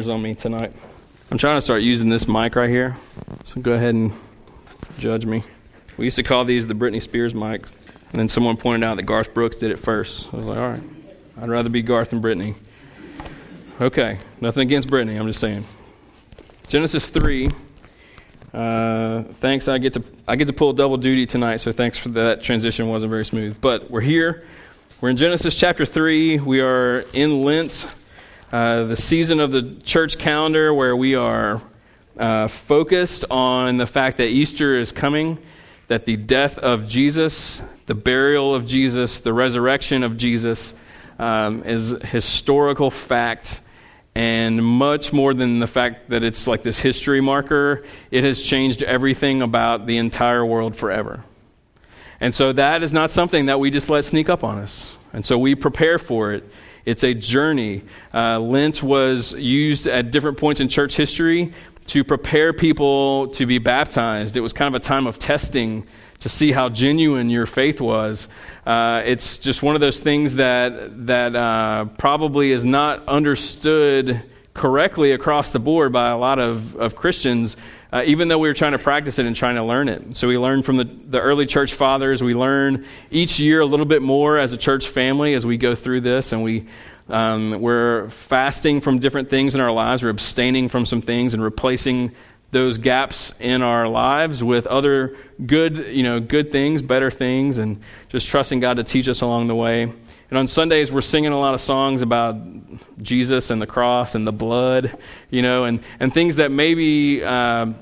wires on me tonight. I'm trying to start using this mic right here, so go ahead and judge me. We used to call these the Britney Spears mics, and then someone pointed out that Garth Brooks did it first. I was like, all right, I'd rather be Garth than Britney. Okay, nothing against Britney, I'm just saying. Genesis 3. Uh, thanks, I get to I get to pull double duty tonight, so thanks for that transition wasn't very smooth. But we're here. We're in Genesis chapter 3. We are in Lent uh, the season of the church calendar where we are uh, focused on the fact that Easter is coming, that the death of Jesus, the burial of Jesus, the resurrection of Jesus um, is historical fact. And much more than the fact that it's like this history marker, it has changed everything about the entire world forever. And so that is not something that we just let sneak up on us. And so we prepare for it. It's a journey. Uh, Lent was used at different points in church history to prepare people to be baptized. It was kind of a time of testing to see how genuine your faith was. Uh, it's just one of those things that that uh, probably is not understood correctly across the board by a lot of, of Christians uh, even though we were trying to practice it and trying to learn it. So we learned from the, the early church fathers. We learn each year a little bit more as a church family as we go through this, and we um, we're fasting from different things in our lives. We're abstaining from some things and replacing those gaps in our lives with other good, you know, good things, better things, and just trusting God to teach us along the way. And on Sundays, we're singing a lot of songs about Jesus and the cross and the blood, you know, and, and things that maybe, uh,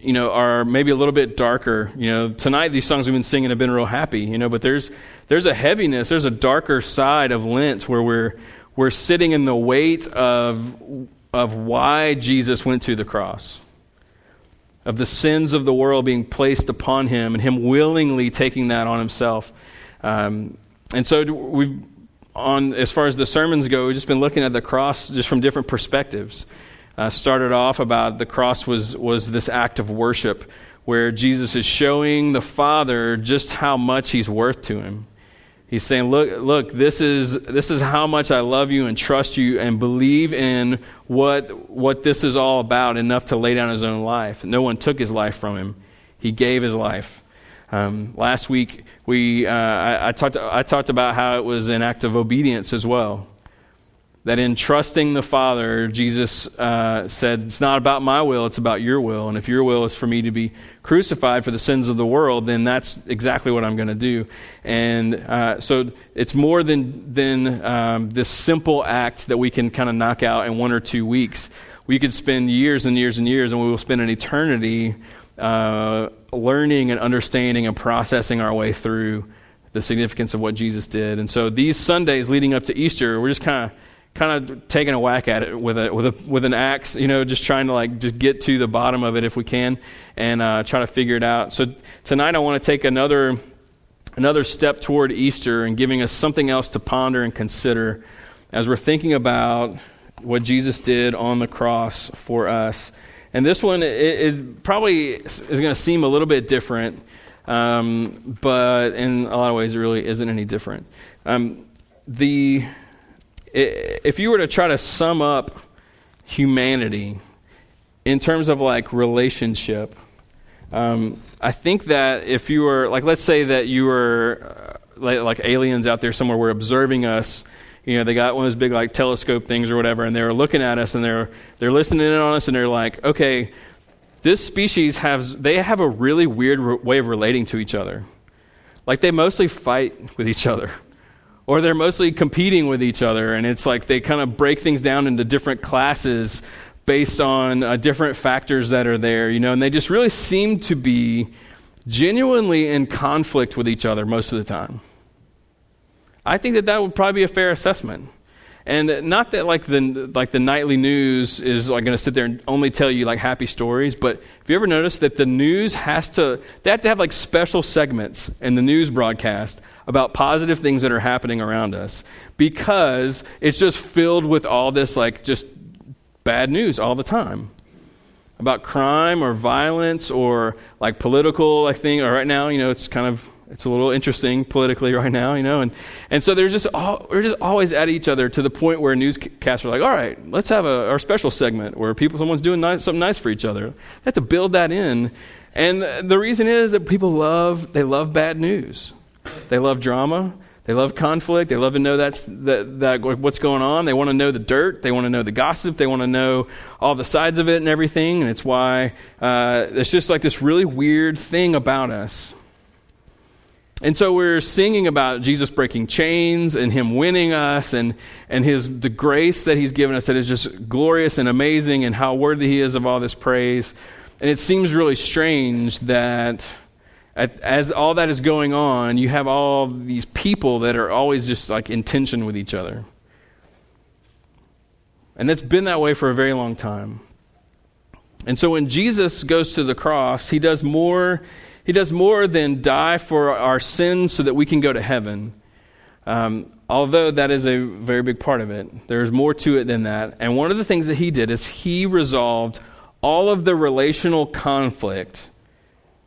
you know, are maybe a little bit darker. You know, tonight these songs we've been singing have been real happy, you know, but there's, there's a heaviness, there's a darker side of Lent where we're, we're sitting in the weight of, of why Jesus went to the cross of the sins of the world being placed upon him and him willingly taking that on himself. Um, and so we've on as far as the sermons go, we've just been looking at the cross just from different perspectives. Uh, started off about the cross was was this act of worship where Jesus is showing the Father just how much He's worth to Him. He's saying, "Look, look, this is this is how much I love you and trust you and believe in what what this is all about enough to lay down His own life. No one took His life from Him; He gave His life." Um, last week, we, uh, I, I, talked, I talked about how it was an act of obedience as well. That in trusting the Father, Jesus uh, said, It's not about my will, it's about your will. And if your will is for me to be crucified for the sins of the world, then that's exactly what I'm going to do. And uh, so it's more than, than um, this simple act that we can kind of knock out in one or two weeks. We could spend years and years and years, and we will spend an eternity uh, learning and understanding and processing our way through the significance of what Jesus did. And so these Sundays leading up to Easter, we're just kind of kind of taking a whack at it with a with a with an axe, you know, just trying to like just get to the bottom of it if we can, and uh, try to figure it out. So tonight I want to take another another step toward Easter and giving us something else to ponder and consider as we're thinking about what Jesus did on the cross for us. And this one, it probably is going to seem a little bit different, um, but in a lot of ways, it really isn't any different. Um, the if you were to try to sum up humanity in terms of like relationship, um, I think that if you were like, let's say that you were uh, like, like aliens out there somewhere were observing us you know, they got one of those big like telescope things or whatever, and they were looking at us and they're they're listening in on us and they're like, okay, this species has they have a really weird re- way of relating to each other. Like they mostly fight with each other. Or they're mostly competing with each other, and it's like they kind of break things down into different classes based on uh, different factors that are there, you know, and they just really seem to be genuinely in conflict with each other most of the time. I think that that would probably be a fair assessment. And not that like the like the nightly news is like going to sit there and only tell you like happy stories, but have you ever noticed that the news has to they have to have like special segments in the news broadcast about positive things that are happening around us? Because it's just filled with all this like just bad news all the time about crime or violence or like political I think or right now you know it's kind of It's a little interesting politically right now, you know, and, and so there's just all, we're just always at each other to the point where newscasts are like, all right, let's have a, our special segment where people, someone's doing nice, something nice for each other. They have to build that in, and the reason is that people love they love bad news, they love drama, they love conflict. They love to know that's that, that what's going on. They want to know the dirt. They want to know the gossip. They want to know all the sides of it and everything. And it's why uh, it's just like this really weird thing about us. And so we're singing about Jesus breaking chains and Him winning us and, and his, the grace that He's given us that is just glorious and amazing and how worthy He is of all this praise. And it seems really strange that as all that is going on, you have all these people that are always just like in tension with each other. And that's been that way for a very long time. And so when Jesus goes to the cross, he does more he does more than die for our sins so that we can go to heaven. Um, although that is a very big part of it, there's more to it than that. And one of the things that he did is he resolved all of the relational conflict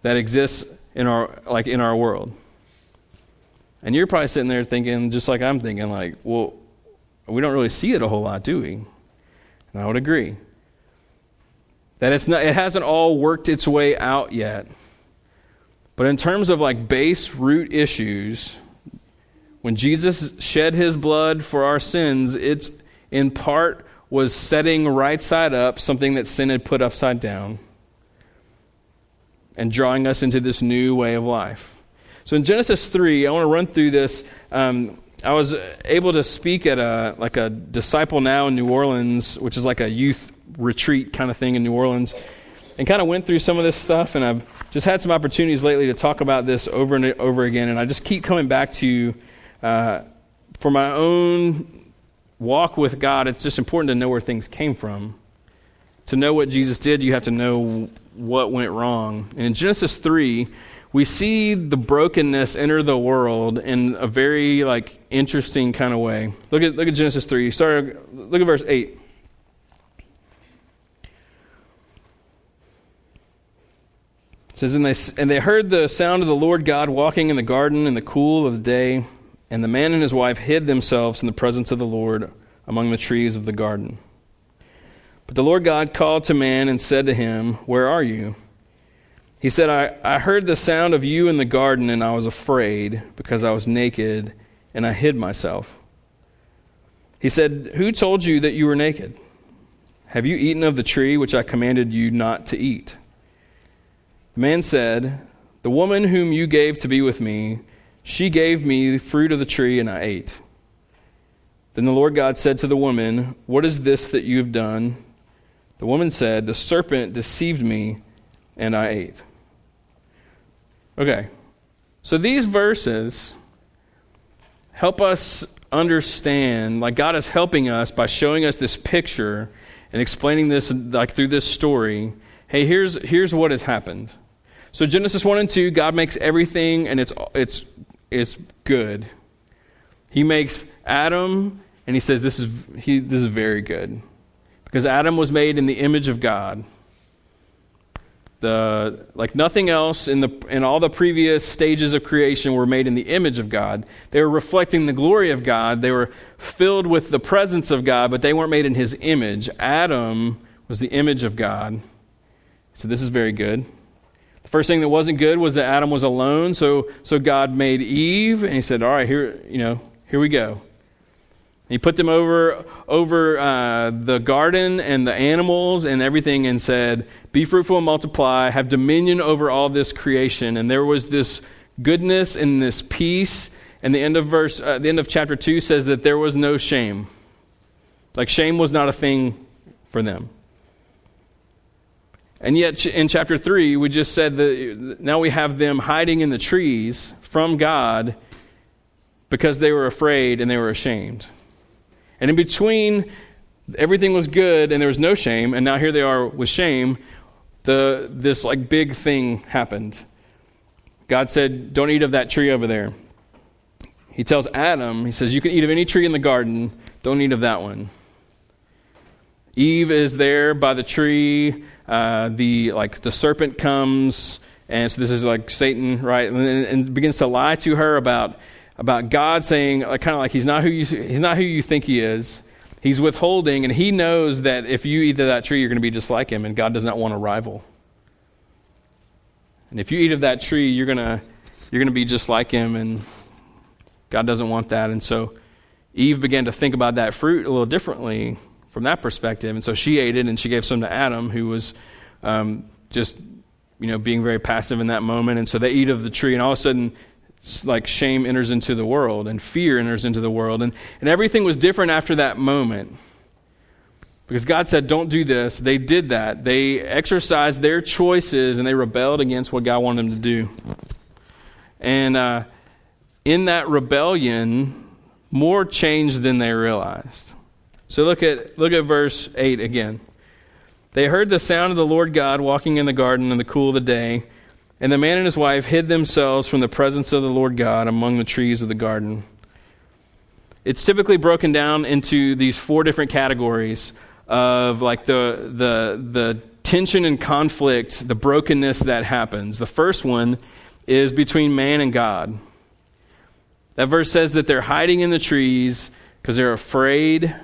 that exists in our like in our world. And you're probably sitting there thinking, just like I'm thinking, like, well, we don't really see it a whole lot, do we? And I would agree. That it's not it hasn't all worked its way out yet. But in terms of like base root issues, when Jesus shed his blood for our sins, it's in part was setting right side up something that sin had put upside down and drawing us into this new way of life. So in Genesis 3, I want to run through this. Um, I was able to speak at a like a disciple now in New Orleans, which is like a youth retreat kind of thing in New Orleans, and kind of went through some of this stuff. And I've just had some opportunities lately to talk about this over and over again. And I just keep coming back to uh, for my own walk with God. It's just important to know where things came from. To know what Jesus did, you have to know what went wrong. And in Genesis 3, we see the brokenness enter the world in a very like interesting kind of way. Look at look at Genesis 3. Start look at verse 8. Says, and they, and they heard the sound of the Lord God walking in the garden in the cool of the day, and the man and his wife hid themselves in the presence of the Lord among the trees of the garden. But the Lord God called to man and said to him, Where are you? He said, I, I heard the sound of you in the garden, and I was afraid because I was naked, and I hid myself. He said, Who told you that you were naked? Have you eaten of the tree which I commanded you not to eat? The man said, The woman whom you gave to be with me, she gave me the fruit of the tree, and I ate. Then the Lord God said to the woman, What is this that you have done? The woman said, The serpent deceived me, and I ate. Okay, so these verses help us understand, like God is helping us by showing us this picture and explaining this, like through this story. Hey, here's, here's what has happened. So Genesis 1 and 2, God makes everything and it's, it's, it's good. He makes Adam and he says, this is, he, this is very good because Adam was made in the image of God. The, like nothing else in, the, in all the previous stages of creation were made in the image of God. They were reflecting the glory of God. They were filled with the presence of God, but they weren't made in his image. Adam was the image of God. So this is very good. The first thing that wasn't good was that Adam was alone. So, so God made Eve, and he said, All right, here, you know, here we go. He put them over over uh, the garden and the animals and everything, and said, "Be fruitful and multiply, have dominion over all this creation." And there was this goodness and this peace. And the end of verse, uh, the end of chapter two says that there was no shame. Like shame was not a thing for them. And yet, in chapter 3, we just said that now we have them hiding in the trees from God because they were afraid and they were ashamed. And in between, everything was good and there was no shame, and now here they are with shame. The, this like big thing happened. God said, Don't eat of that tree over there. He tells Adam, He says, You can eat of any tree in the garden, don't eat of that one. Eve is there by the tree. Uh, the like the serpent comes And so this is like Satan, right? And, and begins to lie to her about, about God saying, like, kind of like he's not, who you, he's not who you think he is. He's withholding, and he knows that if you eat of that tree, you're going to be just like him, and God does not want a rival. And if you eat of that tree, you're going to, you're going to be just like him, and God doesn't want that. And so Eve began to think about that fruit a little differently from that perspective. And so she ate it, and she gave some to Adam, who was um, just, you know, being very passive in that moment. And so they eat of the tree, and all of a sudden, like shame enters into the world, and fear enters into the world. And, and everything was different after that moment. Because God said, don't do this. They did that. They exercised their choices and they rebelled against what God wanted them to do. And uh, in that rebellion, more changed than they realized. So look at, look at verse 8 again. They heard the sound of the Lord God walking in the garden in the cool of the day, and the man and his wife hid themselves from the presence of the Lord God among the trees of the garden. It's typically broken down into these four different categories of like the, the, the tension and conflict, the brokenness that happens. The first one is between man and God. That verse says that they're hiding in the trees because they're afraid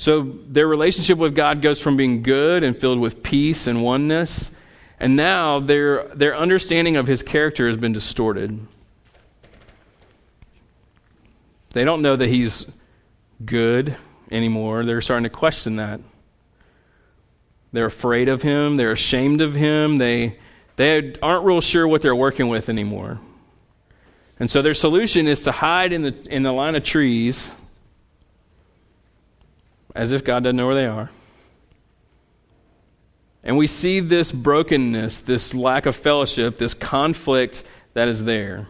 so their relationship with God goes from being good and filled with peace and oneness, and now their, their understanding of his character has been distorted. They don't know that he's good anymore. They're starting to question that. They're afraid of him, they're ashamed of him, they, they aren't real sure what they're working with anymore. And so their solution is to hide in the, in the line of trees as if God doesn't know where they are. And we see this brokenness, this lack of fellowship, this conflict that is there.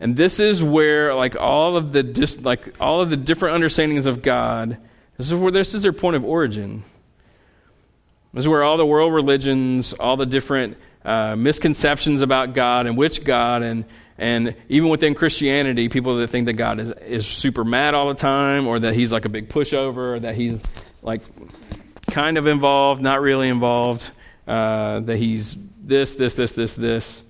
And this is where like all of the dis, like all of the different understandings of God, this is where this is their point of origin. This is where all the world religions, all the different uh, misconceptions about God and which God and and even within Christianity, people that think that God is, is super mad all the time, or that he's like a big pushover, or that he's like kind of involved, not really involved, uh, that he's this, this, this, this, this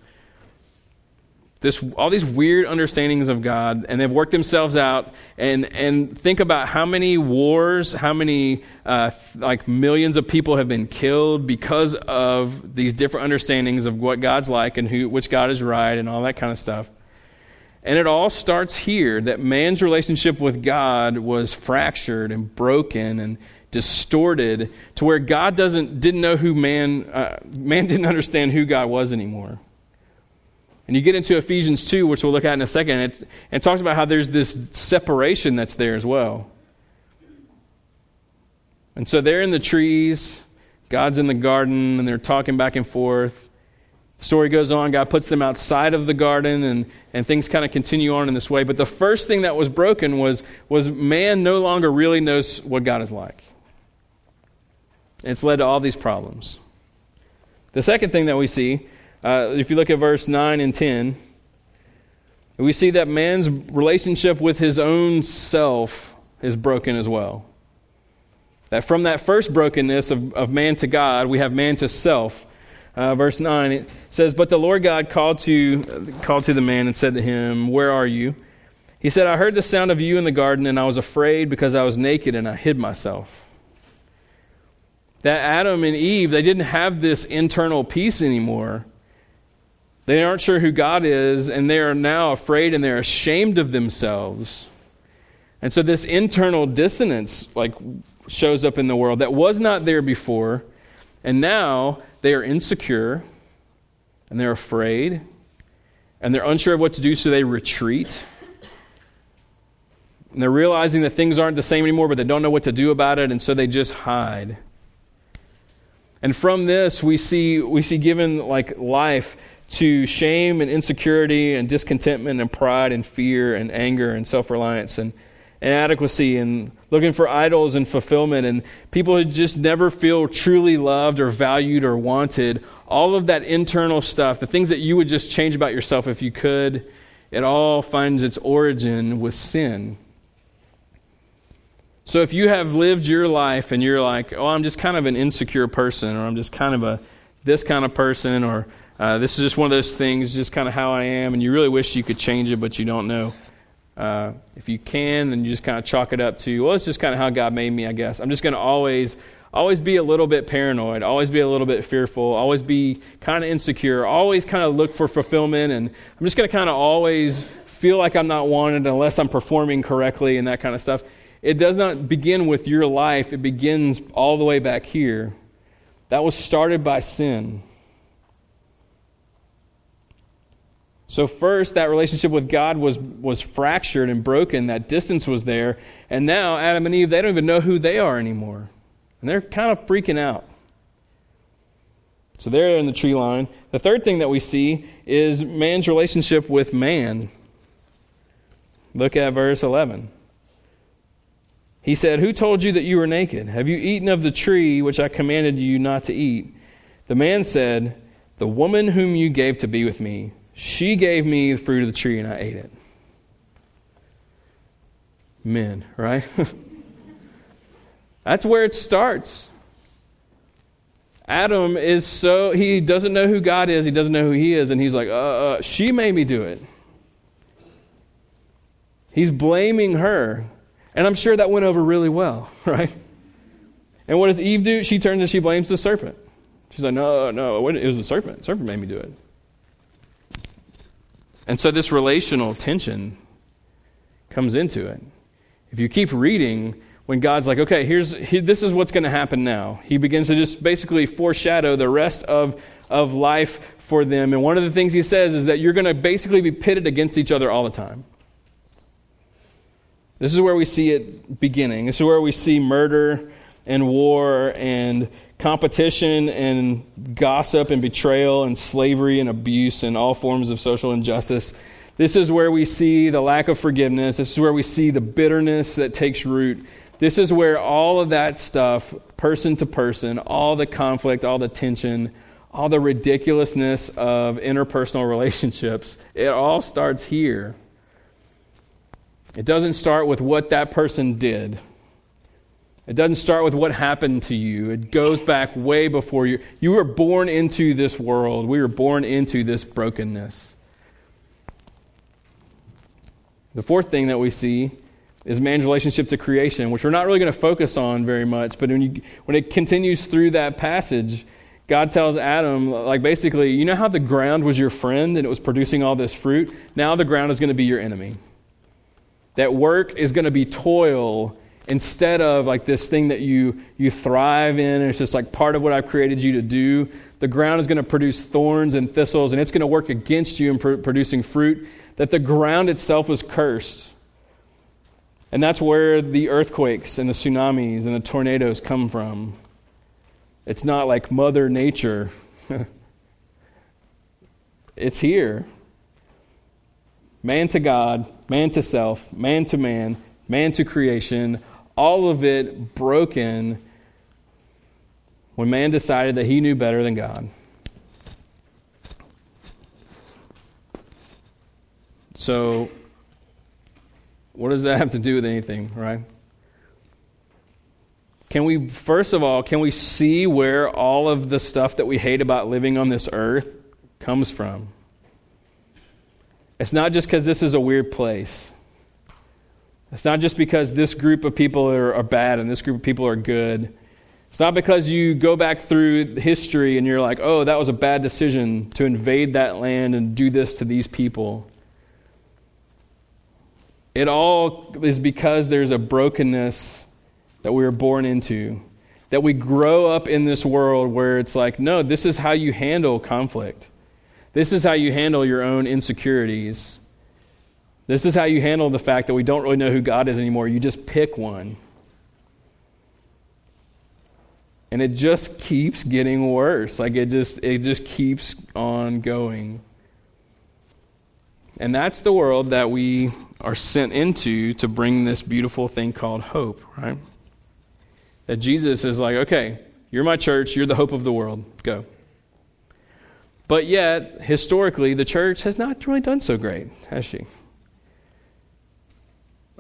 this all these weird understandings of God, and they've worked themselves out. And and think about how many wars, how many uh, like millions of people have been killed because of these different understandings of what God's like and who which God is right and all that kind of stuff. And it all starts here that man's relationship with God was fractured and broken and distorted to where God doesn't didn't know who man uh, man didn't understand who God was anymore. And you get into Ephesians 2, which we'll look at in a second, and it, it talks about how there's this separation that's there as well. And so they're in the trees, God's in the garden, and they're talking back and forth. The story goes on, God puts them outside of the garden, and, and things kind of continue on in this way. But the first thing that was broken was, was man no longer really knows what God is like. And it's led to all these problems. The second thing that we see uh, if you look at verse 9 and 10, we see that man's relationship with his own self is broken as well. That from that first brokenness of, of man to God, we have man to self. Uh, verse 9, it says, But the Lord God called to, called to the man and said to him, Where are you? He said, I heard the sound of you in the garden, and I was afraid because I was naked and I hid myself. That Adam and Eve, they didn't have this internal peace anymore they aren't sure who God is, and they are now afraid and they're ashamed of themselves. And so this internal dissonance like shows up in the world that was not there before, and now they are insecure and they're afraid and they're unsure of what to do, so they retreat. And they're realizing that things aren't the same anymore, but they don't know what to do about it, and so they just hide. And from this, we see, we see given like life to shame and insecurity and discontentment and pride and fear and anger and self reliance and inadequacy and looking for idols and fulfillment and people who just never feel truly loved or valued or wanted. All of that internal stuff, the things that you would just change about yourself if you could, it all finds its origin with sin. So if you have lived your life and you're like, oh, I'm just kind of an insecure person or I'm just kind of a this kind of person, or uh, this is just one of those things, just kind of how I am, and you really wish you could change it, but you don't know. Uh, if you can, then you just kind of chalk it up to, well, it's just kind of how God made me, I guess. I'm just going to always, always be a little bit paranoid, always be a little bit fearful, always be kind of insecure, always kind of look for fulfillment, and I'm just going to kind of always feel like I'm not wanted unless I'm performing correctly and that kind of stuff. It does not begin with your life, it begins all the way back here. That was started by sin. So first that relationship with God was was fractured and broken, that distance was there, and now Adam and Eve they don't even know who they are anymore. And they're kind of freaking out. So they're in the tree line. The third thing that we see is man's relationship with man. Look at verse 11. He said, Who told you that you were naked? Have you eaten of the tree which I commanded you not to eat? The man said, The woman whom you gave to be with me, she gave me the fruit of the tree and I ate it. Men, right? That's where it starts. Adam is so, he doesn't know who God is, he doesn't know who he is, and he's like, uh, uh, she made me do it. He's blaming her. And I'm sure that went over really well, right? And what does Eve do? She turns and she blames the serpent. She's like, no, no, it was the serpent. The serpent made me do it. And so this relational tension comes into it. If you keep reading, when God's like, okay, here's here, this is what's going to happen now. He begins to just basically foreshadow the rest of, of life for them. And one of the things he says is that you're going to basically be pitted against each other all the time. This is where we see it beginning. This is where we see murder and war and competition and gossip and betrayal and slavery and abuse and all forms of social injustice. This is where we see the lack of forgiveness. This is where we see the bitterness that takes root. This is where all of that stuff, person to person, all the conflict, all the tension, all the ridiculousness of interpersonal relationships, it all starts here. It doesn't start with what that person did. It doesn't start with what happened to you. It goes back way before you. You were born into this world. We were born into this brokenness. The fourth thing that we see is man's relationship to creation, which we're not really going to focus on very much. But when, you, when it continues through that passage, God tells Adam, like basically, you know how the ground was your friend and it was producing all this fruit? Now the ground is going to be your enemy. That work is going to be toil instead of like this thing that you you thrive in it's just like part of what I've created you to do. The ground is going to produce thorns and thistles and it's going to work against you in pr- producing fruit. That the ground itself was cursed. And that's where the earthquakes and the tsunamis and the tornadoes come from. It's not like Mother Nature. it's here. Man to God, man to self, man to man, man to creation, all of it broken when man decided that he knew better than God. So, what does that have to do with anything, right? Can we, first of all, can we see where all of the stuff that we hate about living on this earth comes from? It's not just because this is a weird place. It's not just because this group of people are, are, bad and this group of people are good. It's not because you go back through history and you're like, oh, that was a bad decision to invade that land and do this to these people. It all is because there's a brokenness that we were born into. That we grow up in this world where it's like, no, this is how you handle conflict. This is how you handle your own insecurities. This is how you handle the fact that we don't really know who God is anymore. You just pick one. And it just keeps getting worse. Like it just it just keeps on going. And that's the world that we are sent into to bring this beautiful thing called hope, right? That Jesus is like, okay, you're my church, you're the hope of the world. Go. But yet, historically, the church has not really done so great, has she?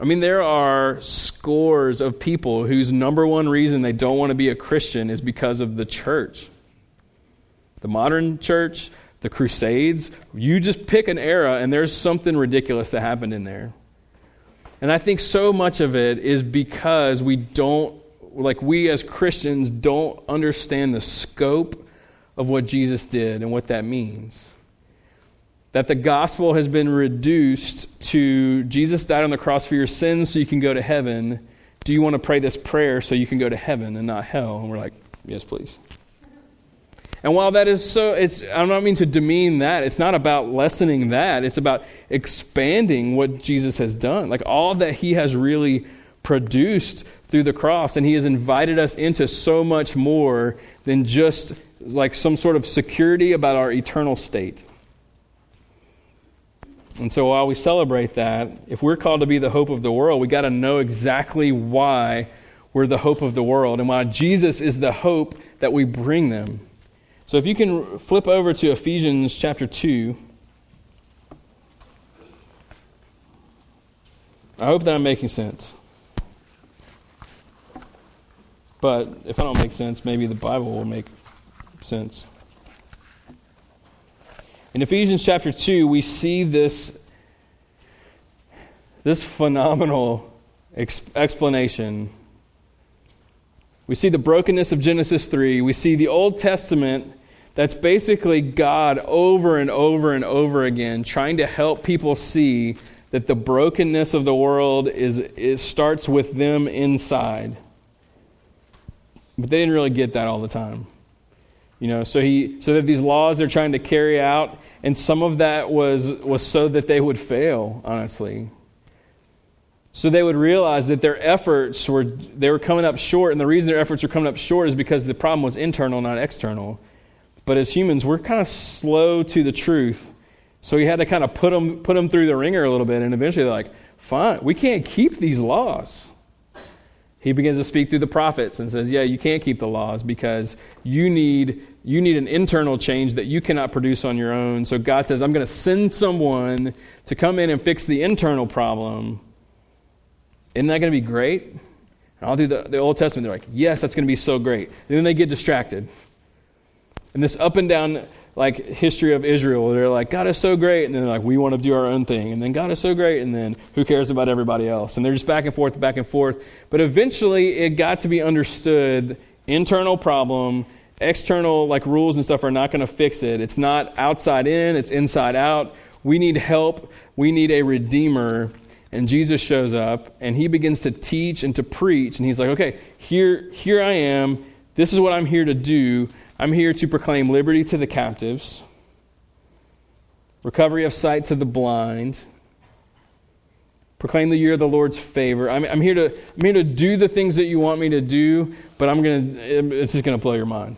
I mean, there are scores of people whose number one reason they don't want to be a Christian is because of the church. The modern church, the Crusades, you just pick an era and there's something ridiculous that happened in there. And I think so much of it is because we don't, like we as Christians, don't understand the scope of what Jesus did and what that means. That the gospel has been reduced to Jesus died on the cross for your sins so you can go to heaven. Do you want to pray this prayer so you can go to heaven and not hell? And we're like, yes, please. And while that is so, it's, I don't mean to demean that. It's not about lessening that. It's about expanding what Jesus has done. Like all that he has really produced through the cross. And he has invited us into so much more than just like some sort of security about our eternal state. And so while we celebrate that, if we're called to be the hope of the world, we got to know exactly why we're the hope of the world and why Jesus is the hope that we bring them. So if you can flip over to Ephesians chapter 2. I hope that I'm making sense. But if I don't make sense, maybe the Bible will make sense. In Ephesians chapter 2, we see this, this phenomenal ex- explanation. We see the brokenness of Genesis 3. We see the Old Testament that's basically God over and over and over again trying to help people see that the brokenness of the world is, is starts with them inside. But they didn't really get that all the time. You know, so he so that these laws they're trying to carry out, and some of that was was so that they would fail, honestly. So they would realize that their efforts were they were coming up short, and the reason their efforts were coming up short is because the problem was internal, not external. But as humans, we're kind of slow to the truth. So he had to kind of put them, put them through the wringer a little bit. And eventually they're like, fine, we can't keep these laws. He begins to speak through the prophets and says, yeah, you can't keep the laws because you need, you need an internal change that you cannot produce on your own. So God says, I'm going to send someone to come in and fix the internal problem. Isn't that going to be great? And all through the, the Old Testament, they're like, yes, that's going to be so great. And then they get distracted. And this up and down like history of Israel, they're like, God is so great, and then like, we want to do our own thing, and then God is so great, and then who cares about everybody else? And they're just back and forth, back and forth. But eventually, it got to be understood: internal problem, external like rules and stuff are not going to fix it. It's not outside in; it's inside out. We need help. We need a redeemer. And Jesus shows up, and he begins to teach and to preach, and he's like, okay, here, here I am. This is what I'm here to do. I'm here to proclaim liberty to the captives, recovery of sight to the blind, proclaim the year of the Lord's favor. I'm, I'm, here to, I'm here to do the things that you want me to do, but I'm gonna, it's just going to blow your mind.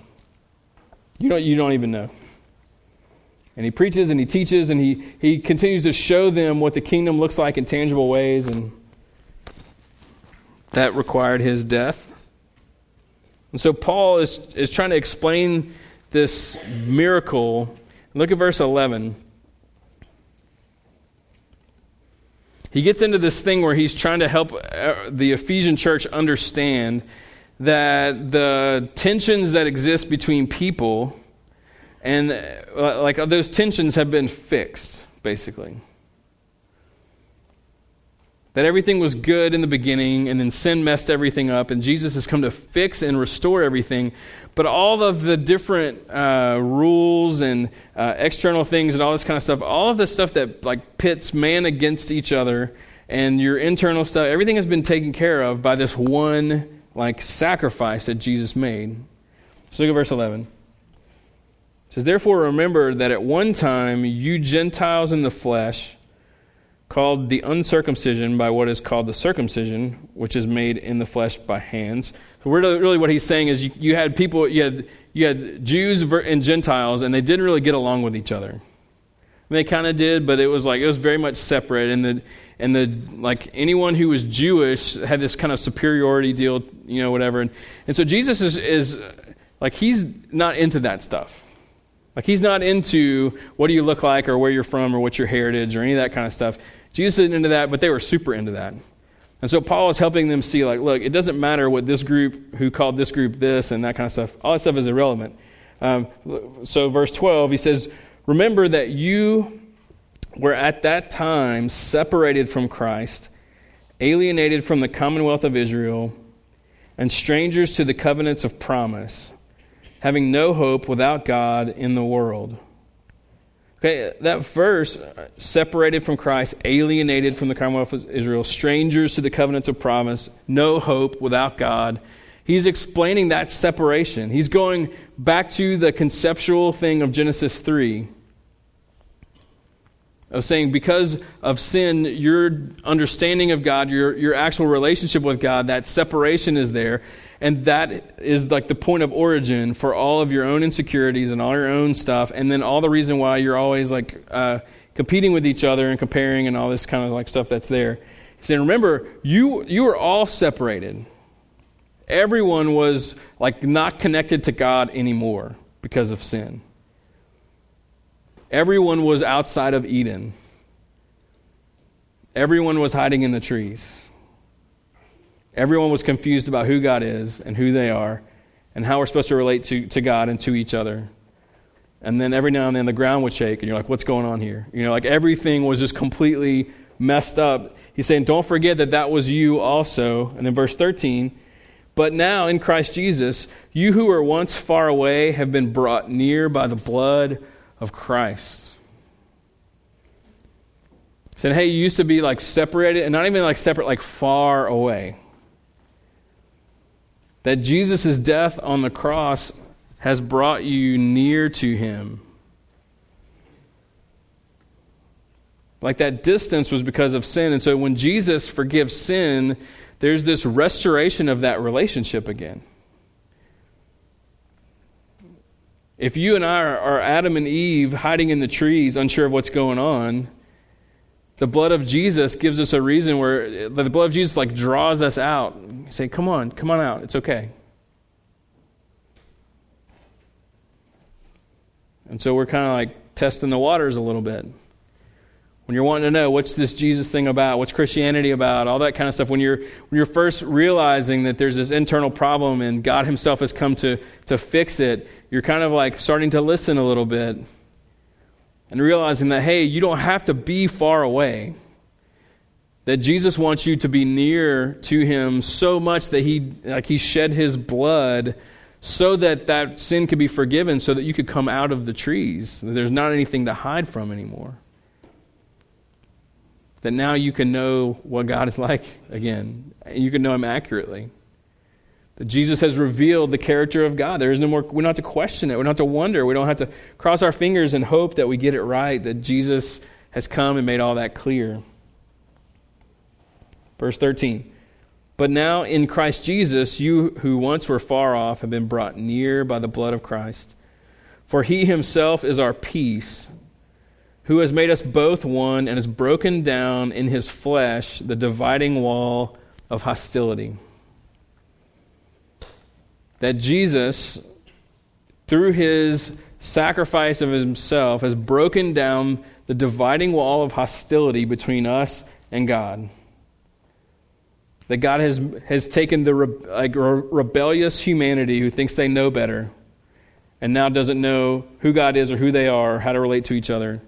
You don't, you don't even know. And he preaches and he teaches and he, he continues to show them what the kingdom looks like in tangible ways, and that required his death. And so Paul is, is trying to explain this miracle. Look at verse 11. He gets into this thing where he's trying to help uh, the Ephesian church understand that the tensions that exist between people and uh, like those tensions have been fixed basically that everything was good in the beginning, and then sin messed everything up, and Jesus has come to fix and restore everything. But all of the different uh, rules and uh, external things and all this kind of stuff, all of the stuff that like pits man against each other, and your internal stuff, everything has been taken care of by this one like sacrifice that Jesus made. So look at verse 11. It says, Therefore remember that at one time you Gentiles in the flesh called the uncircumcision by what is called the circumcision, which is made in the flesh by hands. So really, what he's saying is you, you had people, you had, you had Jews and Gentiles, and they didn't really get along with each other. They kind of did, but it was like it was very much separate, and the and the like anyone who was Jewish had this kind of superiority deal, you know, whatever. And and so Jesus is is like he's not into that stuff. Like he's not into what do you look like or where you're from or what's your heritage or any of that kind of stuff. Jesus isn't into that, but they were super into that. And so Paul is helping them see, like, look, it doesn't matter what this group, who called this group this and that kind of stuff, all that stuff is irrelevant. Um, so, verse 12, he says, Remember that you were at that time separated from Christ, alienated from the commonwealth of Israel, and strangers to the covenants of promise, having no hope without God in the world. Okay, that verse, uh, separated from Christ, alienated from the commonwealth of Israel, strangers to the covenants of promise, no hope without God. He's explaining that separation. He's going back to the conceptual thing of Genesis 3 of saying because of sin, your understanding of God, your, your actual relationship with God, that separation is there. And that is like the point of origin for all of your own insecurities and all your own stuff. And then all the reason why you're always like uh, competing with each other and comparing and all this kind of like stuff that's there. He's saying, remember, you, you were all separated. Everyone was like not connected to God anymore because of sin. Everyone was outside of Eden. Everyone was hiding in the trees. Everyone was confused about who God is and who they are and how we're supposed to relate to, to God and to each other. And then every now and then the ground would shake, and you're like, what's going on here? You know, like everything was just completely messed up. He's saying, don't forget that that was you also. And in verse 13, but now in Christ Jesus, you who were once far away have been brought near by the blood of Christ. Said, hey, you used to be like separated, and not even like separate, like far away. That Jesus' death on the cross has brought you near to him. Like that distance was because of sin. And so when Jesus forgives sin, there's this restoration of that relationship again. If you and I are, Adam and Eve hiding in the trees, unsure of what's going on, the blood of Jesus gives us a reason where the blood of Jesus like draws us out. You say, "Come on, come on out. It's okay." And so we're kind of like testing the waters a little bit. When you're wanting to know what's this Jesus thing about, what's Christianity about, all that kind of stuff, when you're when you're first realizing that there's this internal problem and God himself has come to to fix it, you're kind of like starting to listen a little bit and realizing that, hey, you don't have to be far away. That Jesus wants you to be near to him so much that he, like he shed his blood so that that sin could be forgiven, so that you could come out of the trees. There's not anything to hide from anymore. That now you can know what God is like again, and you can know him accurately. That Jesus has revealed the character of God. There is no more, we don't have to question it. We don't have to wonder. We don't have to cross our fingers and hope that we get it right, that Jesus has come and made all that clear. Verse 13. But now in Christ Jesus, you who once were far off have been brought near by the blood of Christ. For he himself is our peace, who has made us both one and has broken down in his flesh the dividing wall of hostility that Jesus, through his sacrifice of himself, has broken down the dividing wall of hostility between us and God. That God has, has taken the re, like, re, rebellious humanity who thinks they know better and now doesn't know who God is or who they are how to relate to each other.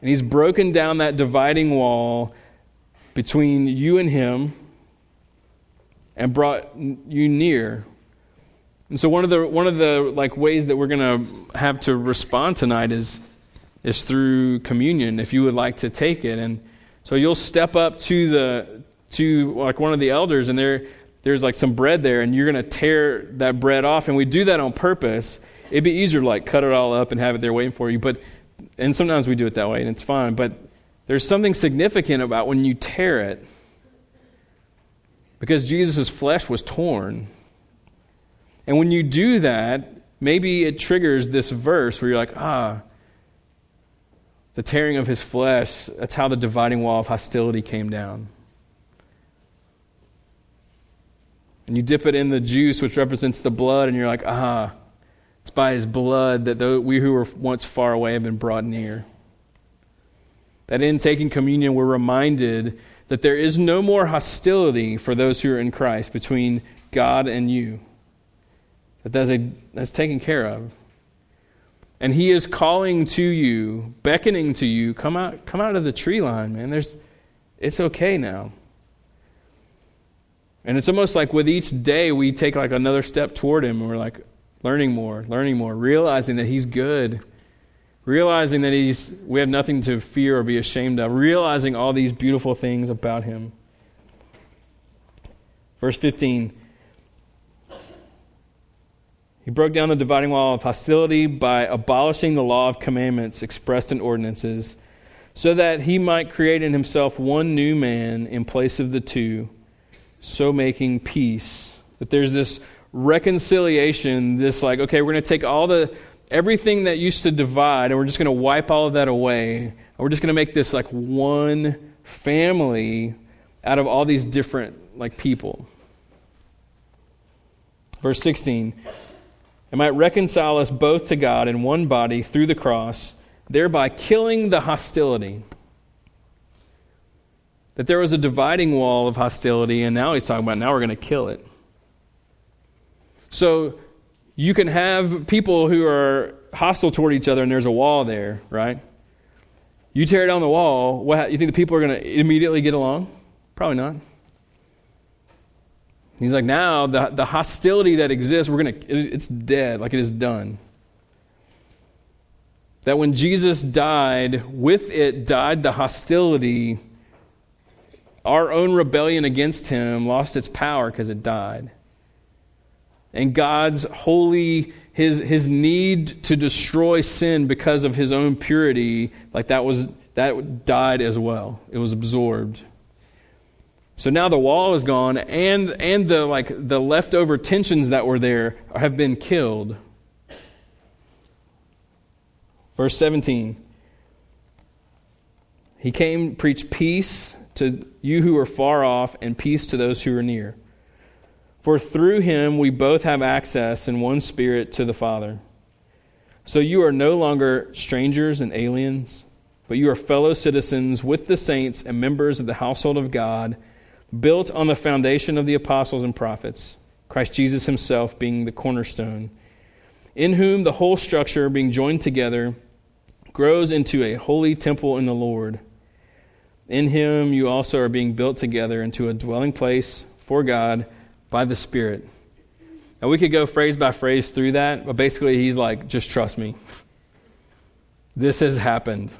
And he's broken down that dividing wall between you and him and brought you near and so one of the one of the like ways that we're going to have to respond tonight is is through communion if you would like to take it. And so you'll step up to the to like one of the elders and there there's like some bread there and you're going to tear that bread off. And we do that on purpose. It'd be easier to like cut it all up and have it there waiting for you, but and sometimes we do it that way and it's fine, but there's something significant about when you tear it because Jesus' flesh was torn and when you do that, maybe it triggers this verse where you're like, ah, the tearing of his flesh, that's how the dividing wall of hostility came down. And you dip it in the juice, which represents the blood, and you're like, ah, it's by his blood that we who were once far away have been brought near. That in taking communion, we're reminded that there is no more hostility for those who are in Christ between God and you that that's, a, that's taken care of. And he is calling to you, beckoning to you, come out, come out of the tree line, man. There's, it's okay now. And it's almost like with each day we take like another step toward him and we're like learning more, learning more, realizing that he's good, realizing that he's we have nothing to fear or be ashamed of, realizing all these beautiful things about him. Verse 15 He broke down the dividing wall of hostility by abolishing the law of commandments expressed in ordinances, so that he might create in himself one new man in place of the two, so making peace. That there's this reconciliation, this like, okay, we're going to take all the everything that used to divide and we're just going to wipe all of that away. And we're just going to make this like one family out of all these different like people. Verse 16 it might reconcile us both to God in one body through the cross, thereby killing the hostility. That there was a dividing wall of hostility, and now he's talking about now we're going to kill it. So you can have people who are hostile toward each other, and there's a wall there, right? You tear down the wall, what, you think the people are going to immediately get along? Probably not. He's like, now the, the hostility that exists, we're going to, it's dead, like it is done. That when Jesus died, with it died the hostility. Our own rebellion against him lost its power because it died. And God's holy, his, his need to destroy sin because of his own purity, like that was, that died as well. It was absorbed. So now the wall is gone, and, and the, like, the leftover tensions that were there have been killed. Verse 17 He came, preached peace to you who are far off, and peace to those who are near. For through him we both have access in one spirit to the Father. So you are no longer strangers and aliens, but you are fellow citizens with the saints and members of the household of God built on the foundation of the apostles and prophets, Christ Jesus himself being the cornerstone, in whom the whole structure, being joined together, grows into a holy temple in the Lord. In him you also are being built together into a dwelling place for God by the Spirit. Now, we could go phrase by phrase through that, but basically, he's like, just trust me. This has happened.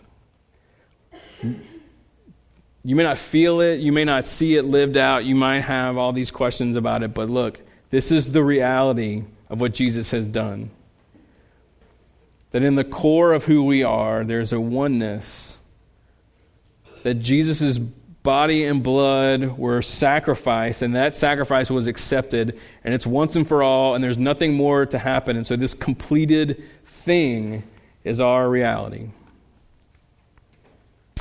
You may not feel it, you may not see it lived out, you might have all these questions about it, but look, this is the reality of what Jesus has done. That in the core of who we are, there's a oneness. That Jesus' body and blood were sacrificed, and that sacrifice was accepted, and it's once and for all, and there's nothing more to happen. And so, this completed thing is our reality.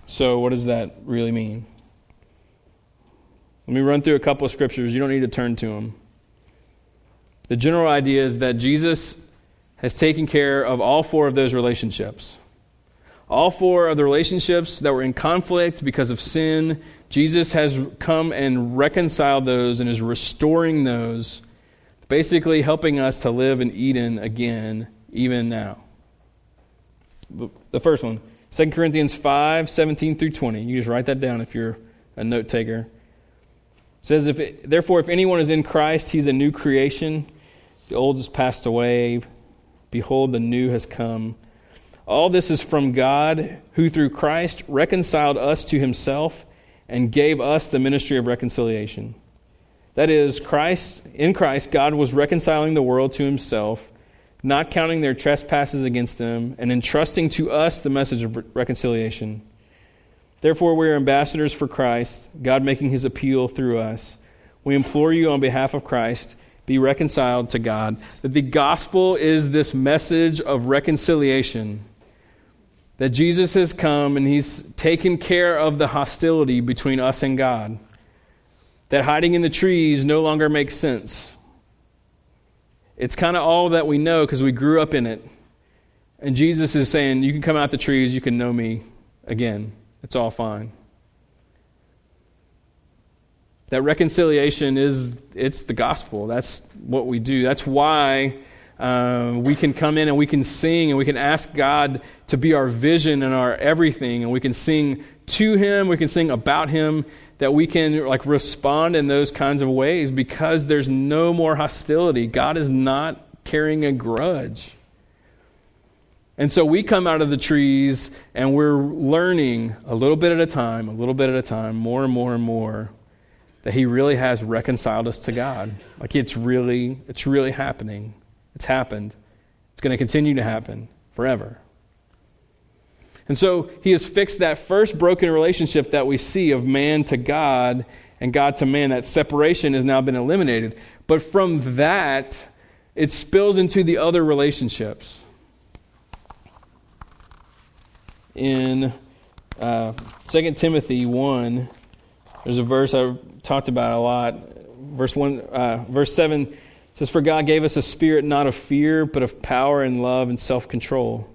So, what does that really mean? Let me run through a couple of scriptures. You don't need to turn to them. The general idea is that Jesus has taken care of all four of those relationships. All four of the relationships that were in conflict because of sin, Jesus has come and reconciled those and is restoring those, basically helping us to live in Eden again, even now. The first one 2 Corinthians 5 17 through 20. You just write that down if you're a note taker. Says, if it, Therefore, if anyone is in Christ, he's a new creation. The old has passed away. Behold, the new has come. All this is from God, who through Christ reconciled us to himself and gave us the ministry of reconciliation. That is, Christ, in Christ, God was reconciling the world to himself not counting their trespasses against them, and entrusting to us the message of reconciliation. Therefore, we are ambassadors for Christ, God making his appeal through us. We implore you on behalf of Christ, be reconciled to God. That the gospel is this message of reconciliation. That Jesus has come and he's taken care of the hostility between us and God. That hiding in the trees no longer makes sense it's kind of all that we know because we grew up in it. And Jesus is saying, You can come out the trees, you can know me again. It's all fine. That reconciliation is it's the gospel. That's what we do. That's why uh, we can come in and we can sing and we can ask God to be our vision and our everything, and we can sing to Him, we can sing about Him, that we can like respond in those kinds of ways because there's no more hostility. God is not carrying a grudge. And so we come out of the trees and we're learning a little bit at a time, a little bit at a time, more and more and more that he really has reconciled us to God. Like it's really it's really happening. It's happened. It's going to continue to happen forever. And so he has fixed that first broken relationship that we see of man to God and God to man. That separation has now been eliminated. But from that, it spills into the other relationships. In uh, 2 Timothy 1, there's a verse I've talked about a lot. Verse, one, uh, verse 7 says, For God gave us a spirit not of fear, but of power and love and self control.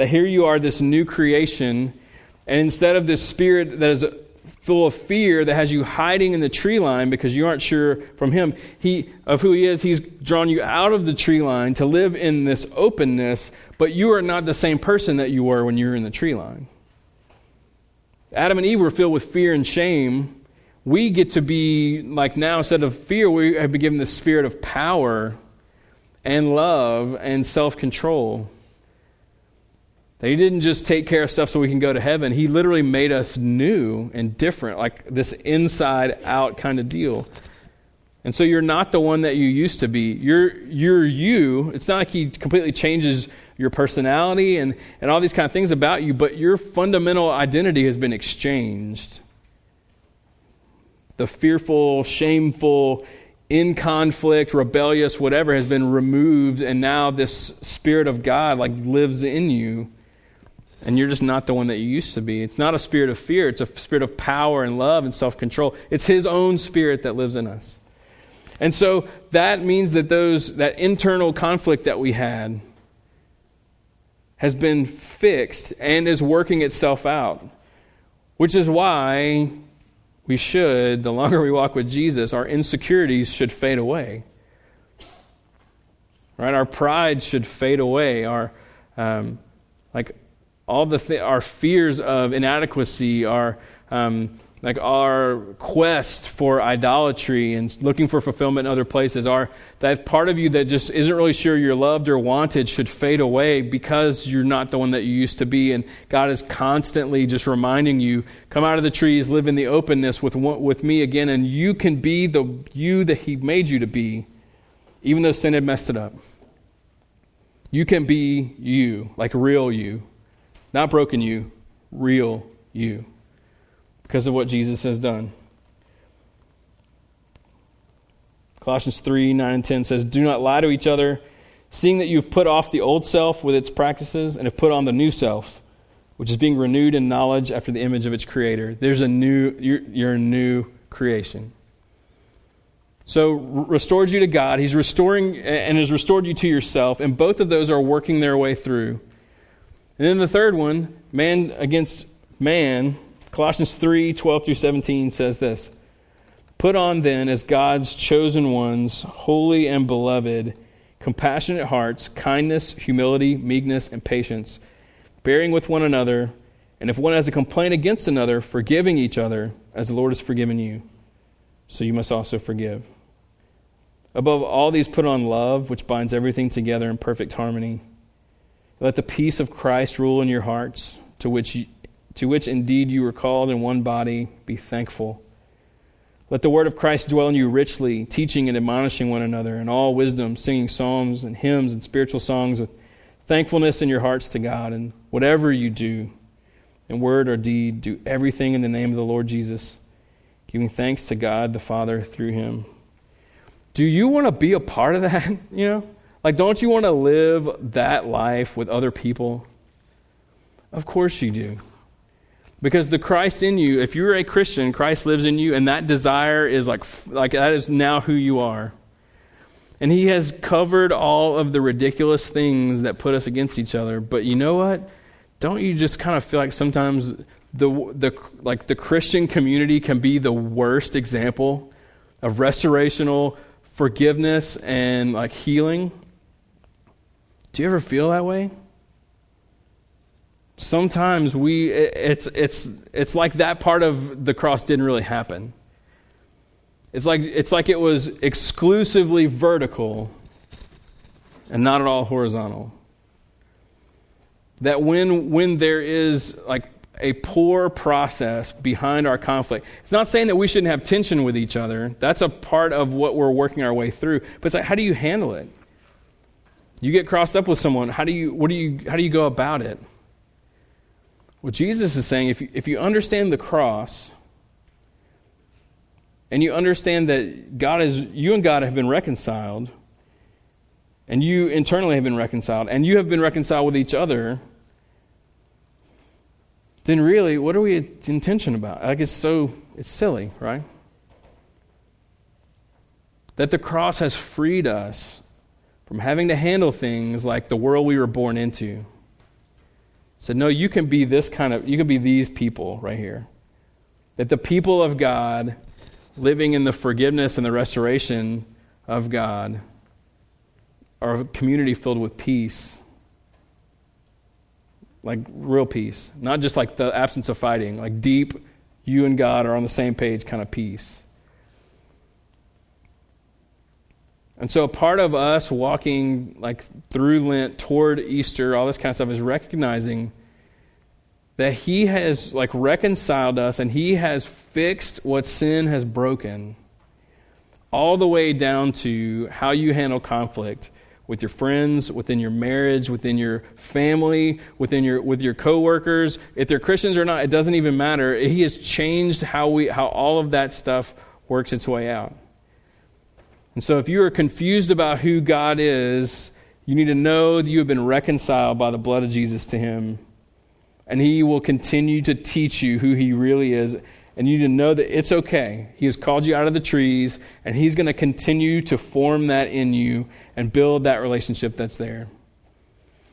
That here you are, this new creation, and instead of this spirit that is full of fear that has you hiding in the tree line because you aren't sure from him he of who he is he's drawn you out of the tree line to live in this openness but you are not the same person that you were when you were in the tree line. Adam and eve were filled with fear and shame. We get to be like now instead of fear we have been given the spirit of power and love and self-control that he didn't just take care of stuff so we can go to heaven. He literally made us new and different, like this inside out kind of deal. And so you're not the one that you used to be. You're, you're you. It's not like he completely changes your personality and, and all these kind of things about you, but your fundamental identity has been exchanged. The fearful, shameful, in conflict, rebellious, whatever has been removed, and now this Spirit of God like lives in you and you're just not the one that you used to be. It's not a spirit of fear, it's a spirit of power and love and self control. It's His own spirit that lives in us. And so that means that those that internal conflict that we had has been fixed and is working itself out. Which is why we should, the longer we walk with Jesus, our insecurities should fade away. Right? Our pride should fade away. Our um, like all the th- our fears of inadequacy, our um, like our quest for idolatry and looking for fulfillment in other places, are that part of you that just isn't really sure you're loved or wanted should fade away because you're not the one that you used to be. And God is constantly just reminding you, come out of the trees, live in the openness with, with me again, and you can be the you that He made you to be, even though sin had messed it up. You can be you, like real you. Not broken you, real you, because of what Jesus has done. Colossians 3 9 and 10 says, Do not lie to each other, seeing that you've put off the old self with its practices and have put on the new self, which is being renewed in knowledge after the image of its creator. There's a new, you're, you're a new creation. So, restored you to God. He's restoring and has restored you to yourself, and both of those are working their way through. And then the third one, man against man, Colossians 3 12 through 17 says this Put on then as God's chosen ones, holy and beloved, compassionate hearts, kindness, humility, meekness, and patience, bearing with one another, and if one has a complaint against another, forgiving each other, as the Lord has forgiven you, so you must also forgive. Above all these, put on love, which binds everything together in perfect harmony. Let the peace of Christ rule in your hearts, to which, to which indeed you were called in one body. Be thankful. Let the word of Christ dwell in you richly, teaching and admonishing one another in all wisdom, singing psalms and hymns and spiritual songs with thankfulness in your hearts to God. And whatever you do, in word or deed, do everything in the name of the Lord Jesus, giving thanks to God the Father through him. Do you want to be a part of that? You know? Like, don't you want to live that life with other people? Of course you do. Because the Christ in you, if you're a Christian, Christ lives in you, and that desire is like, like that is now who you are. And He has covered all of the ridiculous things that put us against each other. But you know what? Don't you just kind of feel like sometimes the, the, like the Christian community can be the worst example of restorational forgiveness and like healing? Do you ever feel that way? Sometimes we it's it's it's like that part of the cross didn't really happen. It's like it's like it was exclusively vertical and not at all horizontal. That when when there is like a poor process behind our conflict. It's not saying that we shouldn't have tension with each other. That's a part of what we're working our way through. But it's like, how do you handle it? You get crossed up with someone. How do you, what do you, how do you go about it? What Jesus is saying, if you, if you understand the cross, and you understand that God is, you and God have been reconciled, and you internally have been reconciled, and you have been reconciled with each other, then really, what are we in tension about? Like, it's so, it's silly, right? That the cross has freed us from having to handle things like the world we were born into. Said, no, you can be this kind of, you can be these people right here. That the people of God, living in the forgiveness and the restoration of God, are a community filled with peace like real peace, not just like the absence of fighting, like deep, you and God are on the same page kind of peace. And so, a part of us walking like through Lent toward Easter, all this kind of stuff, is recognizing that He has like reconciled us and He has fixed what sin has broken, all the way down to how you handle conflict with your friends, within your marriage, within your family, within your with your coworkers. If they're Christians or not, it doesn't even matter. He has changed how we how all of that stuff works its way out. And so if you are confused about who God is, you need to know that you have been reconciled by the blood of Jesus to him. And he will continue to teach you who he really is and you need to know that it's okay. He has called you out of the trees, and He's going to continue to form that in you and build that relationship that's there.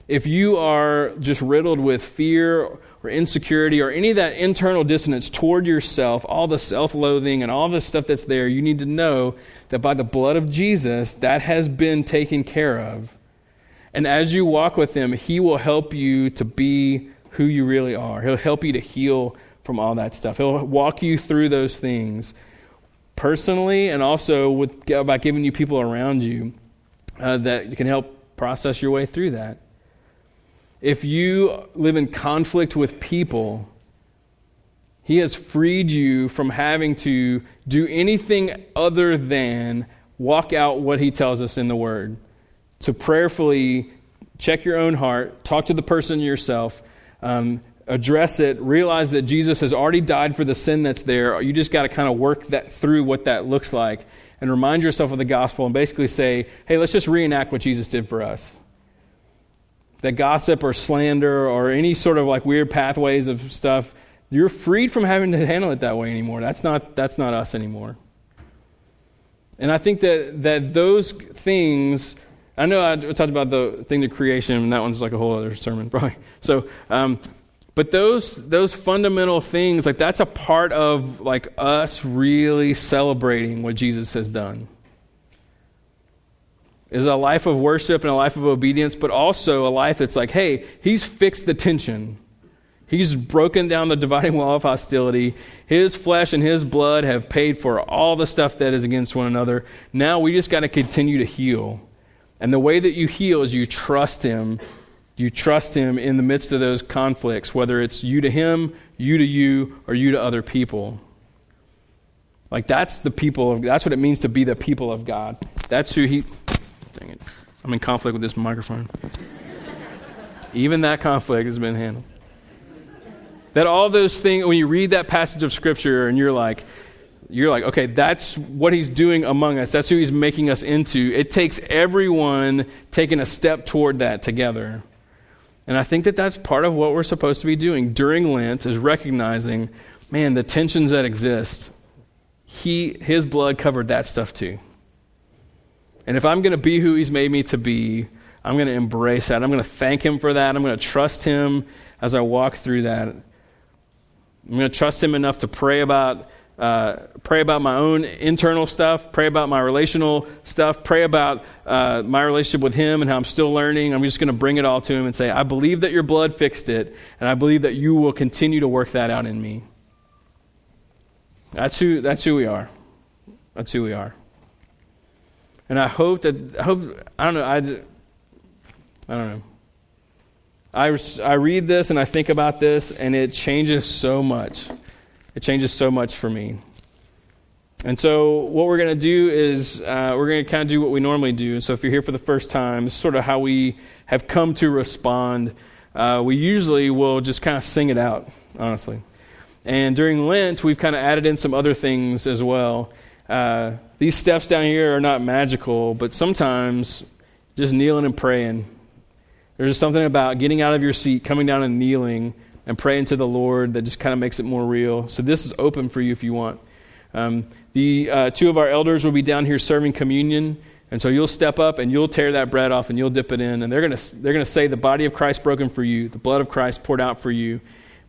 If you are just riddled with fear or insecurity or any of that internal dissonance toward yourself, all the self loathing and all the stuff that's there, you need to know that by the blood of Jesus, that has been taken care of. And as you walk with Him, He will help you to be who you really are. He'll help you to heal from all that stuff. He'll walk you through those things personally and also with, by giving you people around you uh, that can help process your way through that. If you live in conflict with people, He has freed you from having to do anything other than walk out what He tells us in the Word. To prayerfully check your own heart, talk to the person yourself, um, address it, realize that Jesus has already died for the sin that's there. You just got to kind of work that through what that looks like and remind yourself of the gospel and basically say, hey, let's just reenact what Jesus did for us. That gossip or slander or any sort of like weird pathways of stuff, you're freed from having to handle it that way anymore. That's not, that's not us anymore. And I think that, that those things, I know I talked about the thing to creation, and that one's like a whole other sermon, probably. So, um, but those those fundamental things, like that's a part of like us really celebrating what Jesus has done. Is a life of worship and a life of obedience, but also a life that's like, hey, he's fixed the tension. He's broken down the dividing wall of hostility. His flesh and his blood have paid for all the stuff that is against one another. Now we just got to continue to heal. And the way that you heal is you trust him you trust Him in the midst of those conflicts, whether it's you to Him, you to you, or you to other people. Like that's the people of that's what it means to be the people of God. That's who He. Dang it! I'm in conflict with this microphone. Even that conflict has been handled. That all those things, when you read that passage of Scripture and you're like, you're like, okay, that's what he's doing among us. That's who he's making us into. It takes everyone taking a step toward that together. And I think that that's part of what we're supposed to be doing during Lent is recognizing, man, the tensions that exist. He, his blood covered that stuff too. And if I'm going to be who he's made me to be, I'm going to embrace that. I'm going to thank him for that. I'm going to trust him as I walk through that. I'm going to trust him enough to pray about uh, pray about my own internal stuff, pray about my relational stuff, pray about uh, my relationship with Him and how I'm still learning. I'm just going to bring it all to Him and say, I believe that your blood fixed it, and I believe that you will continue to work that out in me. That's who, that's who we are. That's who we are. And I hope that, I hope, I don't know, I, I don't know. I, I read this and I think about this, and it changes so much. It changes so much for me. And so, what we're going to do is uh, we're going to kind of do what we normally do. So, if you're here for the first time, is sort of how we have come to respond. Uh, we usually will just kind of sing it out, honestly. And during Lent, we've kind of added in some other things as well. Uh, these steps down here are not magical, but sometimes just kneeling and praying. There's just something about getting out of your seat, coming down and kneeling, and praying to the Lord that just kind of makes it more real. So this is open for you if you want. Um, the uh, two of our elders will be down here serving communion. And so you'll step up and you'll tear that bread off and you'll dip it in. And they're going to they're to say, The body of Christ broken for you, the blood of Christ poured out for you.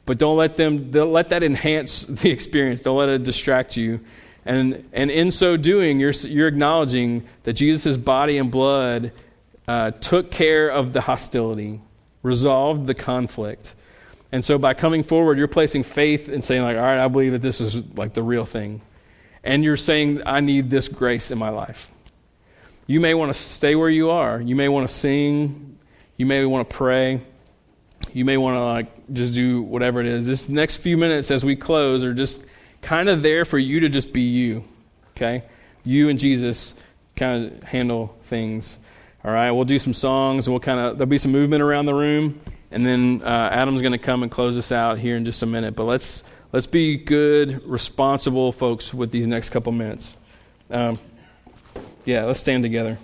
But don't let them let that enhance the experience. Don't let it distract you. And, and in so doing, you're, you're acknowledging that Jesus' body and blood uh, took care of the hostility, resolved the conflict. And so by coming forward, you're placing faith and saying, like, all right, I believe that this is like the real thing. And you're saying, I need this grace in my life. You may want to stay where you are. You may want to sing. You may want to pray. You may want to like just do whatever it is. This next few minutes as we close are just kind of there for you to just be you. Okay? You and Jesus kind of handle things. All right, we'll do some songs. We'll kind of there'll be some movement around the room, and then uh, Adam's going to come and close us out here in just a minute. But let's let's be good, responsible folks with these next couple minutes. Um, yeah, let's stand together.